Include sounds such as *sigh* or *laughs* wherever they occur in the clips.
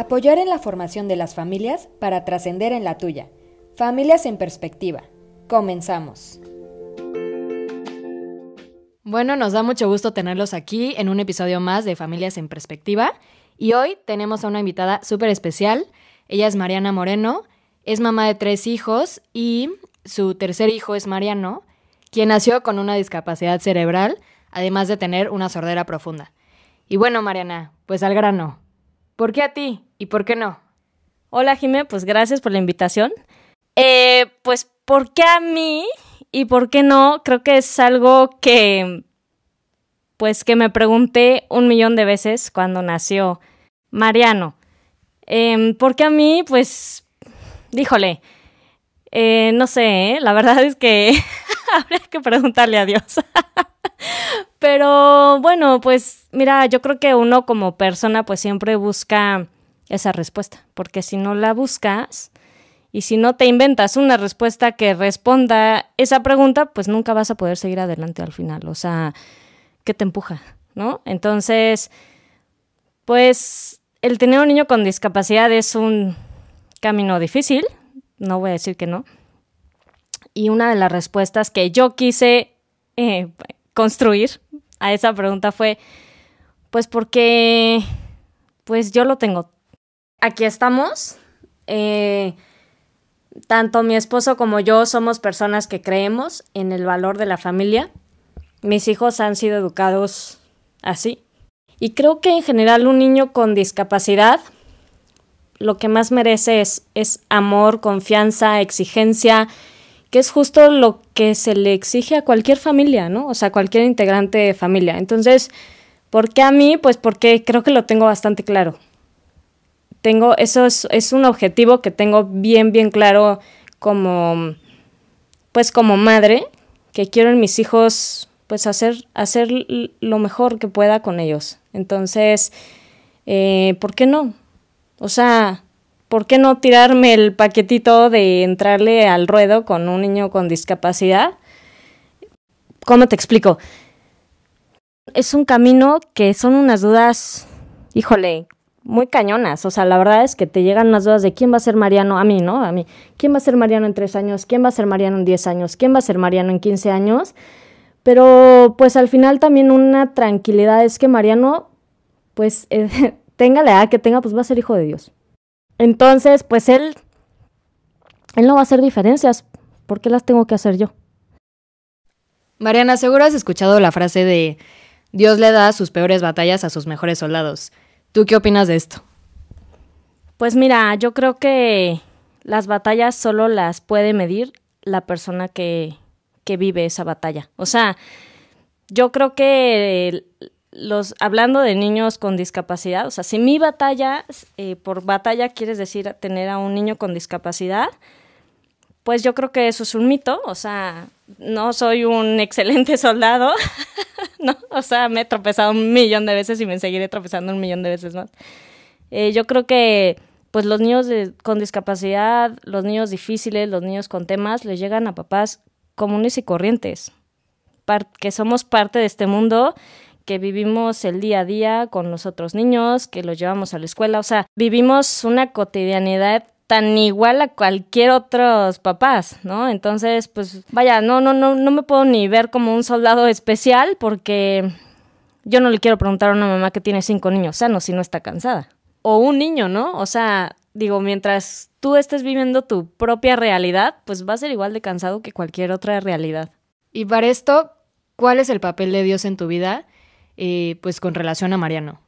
Apoyar en la formación de las familias para trascender en la tuya. Familias en perspectiva. Comenzamos. Bueno, nos da mucho gusto tenerlos aquí en un episodio más de Familias en Perspectiva. Y hoy tenemos a una invitada súper especial. Ella es Mariana Moreno, es mamá de tres hijos y su tercer hijo es Mariano, quien nació con una discapacidad cerebral, además de tener una sordera profunda. Y bueno, Mariana, pues al grano. ¿Por qué a ti y por qué no? Hola, Jimé, pues gracias por la invitación. Eh, pues, ¿por qué a mí y por qué no? Creo que es algo que, pues, que me pregunté un millón de veces cuando nació Mariano. Eh, ¿Por qué a mí? Pues, díjole, eh, no sé, ¿eh? la verdad es que *laughs* *laughs* habría que preguntarle a Dios. *laughs* Pero bueno, pues mira, yo creo que uno como persona pues siempre busca esa respuesta, porque si no la buscas y si no te inventas una respuesta que responda esa pregunta, pues nunca vas a poder seguir adelante al final, o sea, ¿qué te empuja? ¿No? Entonces, pues el tener un niño con discapacidad es un camino difícil, no voy a decir que no. Y una de las respuestas que yo quise eh, construir a esa pregunta fue, pues porque, pues yo lo tengo. Aquí estamos. Eh, tanto mi esposo como yo somos personas que creemos en el valor de la familia. Mis hijos han sido educados así. Y creo que en general un niño con discapacidad lo que más merece es, es amor, confianza, exigencia, que es justo lo que se le exige a cualquier familia, ¿no? O sea, cualquier integrante de familia. Entonces, ¿por qué a mí? Pues porque creo que lo tengo bastante claro. Tengo, eso es, un objetivo que tengo bien, bien claro como, pues como madre, que quiero en mis hijos, pues hacer, hacer lo mejor que pueda con ellos. Entonces, eh, ¿por qué no? O sea, ¿por qué no tirarme el paquetito de entrarle al ruedo con un niño con discapacidad? ¿Cómo te explico? Es un camino que son unas dudas, híjole, muy cañonas. O sea, la verdad es que te llegan unas dudas de quién va a ser Mariano, a mí, ¿no? A mí. ¿Quién va a ser Mariano en tres años? ¿Quién va a ser Mariano en diez años? ¿Quién va a ser Mariano en quince años? Pero pues al final también una tranquilidad es que Mariano, pues tenga la edad que tenga, pues va a ser hijo de Dios. Entonces, pues él, él no va a hacer diferencias. ¿Por qué las tengo que hacer yo? Mariana, seguro has escuchado la frase de Dios le da sus peores batallas a sus mejores soldados. ¿Tú qué opinas de esto? Pues mira, yo creo que las batallas solo las puede medir la persona que, que vive esa batalla. O sea, yo creo que los, hablando de niños con discapacidad, o sea, si mi batalla, eh, por batalla quieres decir tener a un niño con discapacidad, pues yo creo que eso es un mito, o sea, no soy un *laughs* excelente soldado, *laughs* ¿no? O sea, me he tropezado un millón de veces y me seguiré tropezando un millón de veces más. Eh, yo creo que, pues los niños con discapacidad, los niños difíciles, los niños con temas, les llegan a papás comunes y corrientes, que somos parte de este mundo que vivimos el día a día con los otros niños, que los llevamos a la escuela, o sea, vivimos una cotidianidad tan igual a cualquier otros papás, ¿no? Entonces, pues vaya, no no no no me puedo ni ver como un soldado especial porque yo no le quiero preguntar a una mamá que tiene cinco niños sanos si no está cansada. O un niño, ¿no? O sea, digo, mientras tú estés viviendo tu propia realidad, pues va a ser igual de cansado que cualquier otra realidad. Y para esto, ¿cuál es el papel de Dios en tu vida? Eh, pues con relación a Mariano?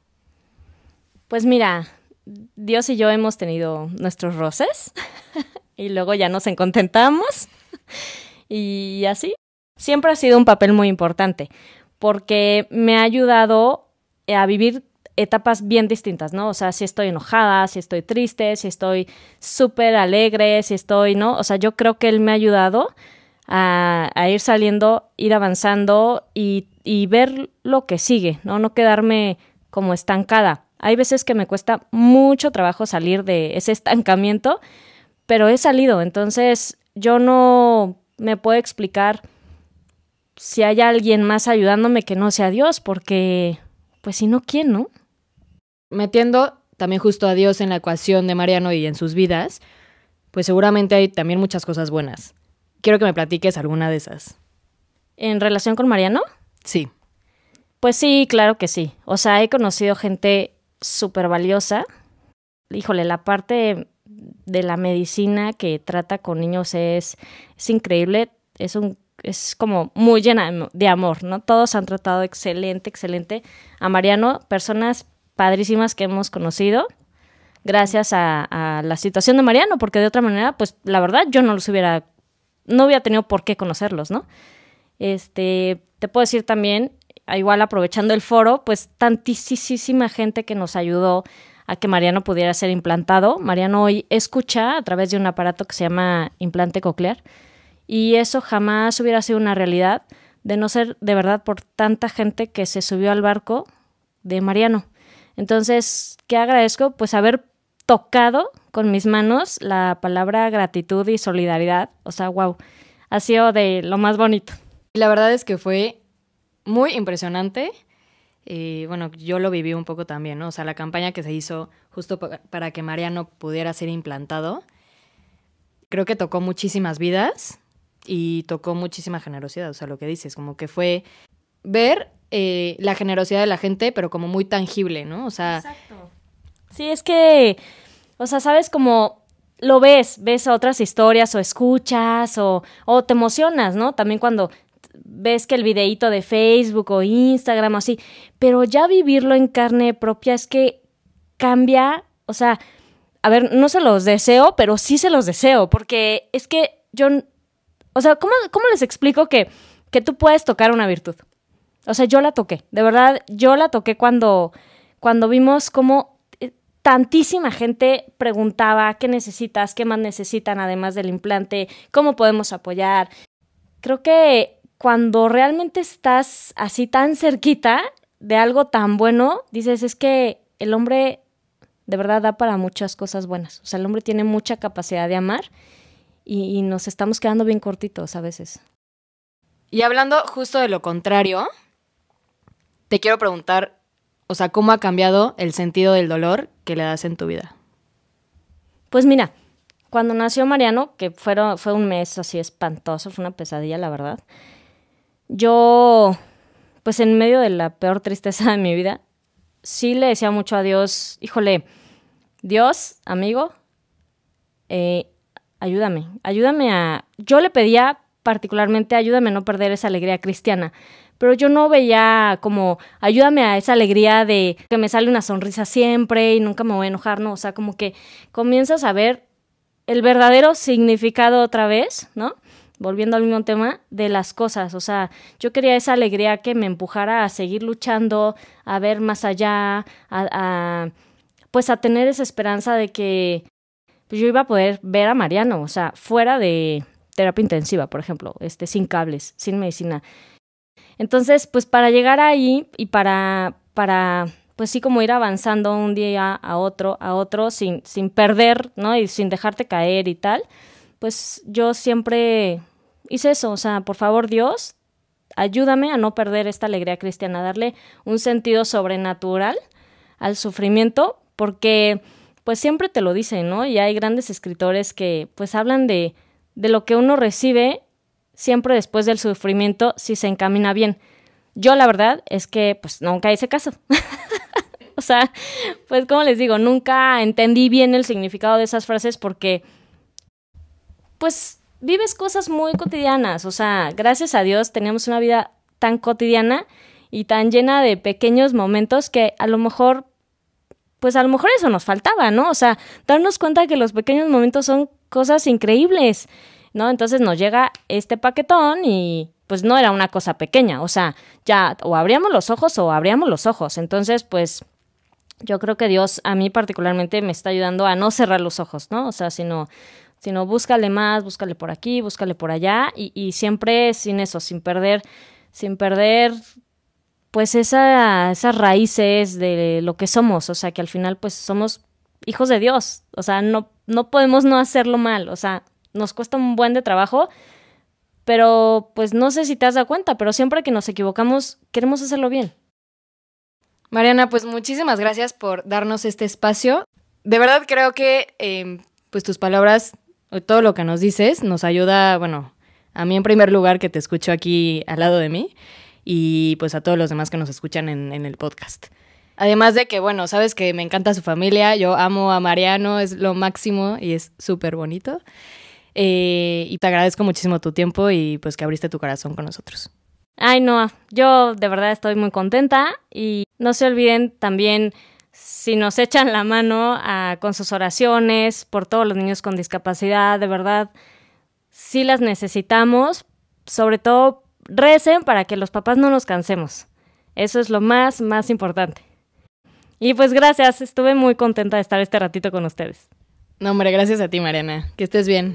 Pues mira, Dios y yo hemos tenido nuestros roces *laughs* y luego ya nos encontentamos *laughs* y así. Siempre ha sido un papel muy importante porque me ha ayudado a vivir etapas bien distintas, ¿no? O sea, si estoy enojada, si estoy triste, si estoy súper alegre, si estoy, ¿no? O sea, yo creo que él me ha ayudado a, ir saliendo, ir avanzando y y ver lo que sigue, ¿no? No quedarme como estancada. Hay veces que me cuesta mucho trabajo salir de ese estancamiento, pero he salido, entonces yo no me puedo explicar si hay alguien más ayudándome que no sea Dios, porque pues si no, ¿quién, no? Metiendo también justo a Dios en la ecuación de Mariano y en sus vidas, pues seguramente hay también muchas cosas buenas. Quiero que me platiques alguna de esas. ¿En relación con Mariano? Sí. Pues sí, claro que sí. O sea, he conocido gente súper valiosa. Híjole, la parte de la medicina que trata con niños es, es increíble. Es un es como muy llena de amor, ¿no? Todos han tratado excelente, excelente a Mariano, personas padrísimas que hemos conocido gracias a, a, la situación de Mariano, porque de otra manera, pues la verdad yo no los hubiera, no hubiera tenido por qué conocerlos, ¿no? Este, te puedo decir también, igual aprovechando el foro, pues tantísima gente que nos ayudó a que Mariano pudiera ser implantado. Mariano hoy escucha a través de un aparato que se llama implante coclear y eso jamás hubiera sido una realidad de no ser de verdad por tanta gente que se subió al barco de Mariano. Entonces, ¿qué agradezco? Pues haber tocado con mis manos la palabra gratitud y solidaridad. O sea, wow, ha sido de lo más bonito. La verdad es que fue muy impresionante. Y bueno, yo lo viví un poco también, ¿no? O sea, la campaña que se hizo justo para que Mariano pudiera ser implantado, creo que tocó muchísimas vidas y tocó muchísima generosidad. O sea, lo que dices, como que fue ver eh, la generosidad de la gente, pero como muy tangible, ¿no? O sea. Exacto. Sí, es que, o sea, sabes como lo ves, ves otras historias o escuchas o, o te emocionas, ¿no? También cuando ves que el videíto de Facebook o Instagram o así, pero ya vivirlo en carne propia es que cambia, o sea, a ver, no se los deseo, pero sí se los deseo, porque es que yo, o sea, ¿cómo, cómo les explico que, que tú puedes tocar una virtud? O sea, yo la toqué, de verdad, yo la toqué cuando, cuando vimos cómo tantísima gente preguntaba qué necesitas, qué más necesitan además del implante, cómo podemos apoyar. Creo que cuando realmente estás así tan cerquita de algo tan bueno, dices, es que el hombre de verdad da para muchas cosas buenas. O sea, el hombre tiene mucha capacidad de amar y, nos estamos quedando bien cortitos a veces. Y hablando justo de lo contrario, te quiero preguntar, o sea, ¿cómo ha cambiado el sentido del dolor que le das en tu vida? Pues mira, cuando nació Mariano, que fueron, fue un mes así espantoso, fue una pesadilla, la verdad, yo, pues en medio de la peor tristeza de mi vida, sí le decía mucho a Dios, híjole, Dios, amigo, eh, ayúdame, ayúdame a... Yo le pedía particularmente, ayúdame a no perder esa alegría cristiana, pero yo no veía como ayúdame a esa alegría de que me sale una sonrisa siempre y nunca me voy a enojar, no, o sea, como que comienzas a ver el verdadero significado otra vez, ¿no? Volviendo al mismo tema de las cosas, o sea, yo quería esa alegría que me empujara a seguir luchando, a ver más allá, a, a pues a tener esa esperanza de que pues yo iba a poder ver a Mariano, o sea, fuera de terapia intensiva, por ejemplo, este sin cables, sin medicina. Entonces, pues para llegar ahí y para, para, pues sí, como ir avanzando un día a otro, a otro, sin, sin perder, ¿no? Y sin dejarte caer y tal, pues yo siempre hice eso, o sea, por favor Dios, ayúdame a no perder esta alegría cristiana, darle un sentido sobrenatural al sufrimiento, porque pues siempre te lo dicen, ¿no? Y hay grandes escritores que pues hablan de, de lo que uno recibe siempre después del sufrimiento si se encamina bien. Yo la verdad es que pues nunca hice caso. *laughs* o sea, pues como les digo, nunca entendí bien el significado de esas frases porque pues vives cosas muy cotidianas, o sea, gracias a Dios teníamos una vida tan cotidiana y tan llena de pequeños momentos que a lo mejor pues a lo mejor eso nos faltaba, ¿no? O sea, darnos cuenta que los pequeños momentos son cosas increíbles ¿no? Entonces nos llega este paquetón y pues no era una cosa pequeña, o sea, ya o abríamos los ojos o abríamos los ojos. Entonces, pues yo creo que Dios a mí particularmente me está ayudando a no cerrar los ojos, ¿no? O sea, sino sino búscale más, búscale por aquí, búscale por allá y, y siempre sin eso, sin perder, sin perder pues esa, esas raíces de lo que somos, o sea, que al final pues somos hijos de Dios, o sea, no, no podemos no hacerlo mal, o sea, nos cuesta un buen de trabajo, pero pues no sé si te has dado cuenta, pero siempre que nos equivocamos queremos hacerlo bien. Mariana, pues muchísimas gracias por darnos este espacio. De verdad creo que em, pues tus palabras, todo lo que nos dices, nos ayuda, bueno, a mí en primer lugar que te escucho aquí al lado de mí y pues a todos los demás que nos escuchan en, en el podcast. Además de que, bueno, sabes que me encanta su familia, yo amo a Mariano, es lo máximo y es súper bonito. Eh, y te agradezco muchísimo tu tiempo y pues que abriste tu corazón con nosotros. Ay, no, yo de verdad estoy muy contenta y no se olviden también si nos echan la mano ah, con sus oraciones por todos los niños con discapacidad, de verdad, sí las necesitamos, sobre todo recen para que los papás no nos cansemos. Eso es lo más, más importante. Y pues gracias, estuve muy contenta de estar este ratito con ustedes. No, hombre, gracias a ti, Mariana. Que estés bien.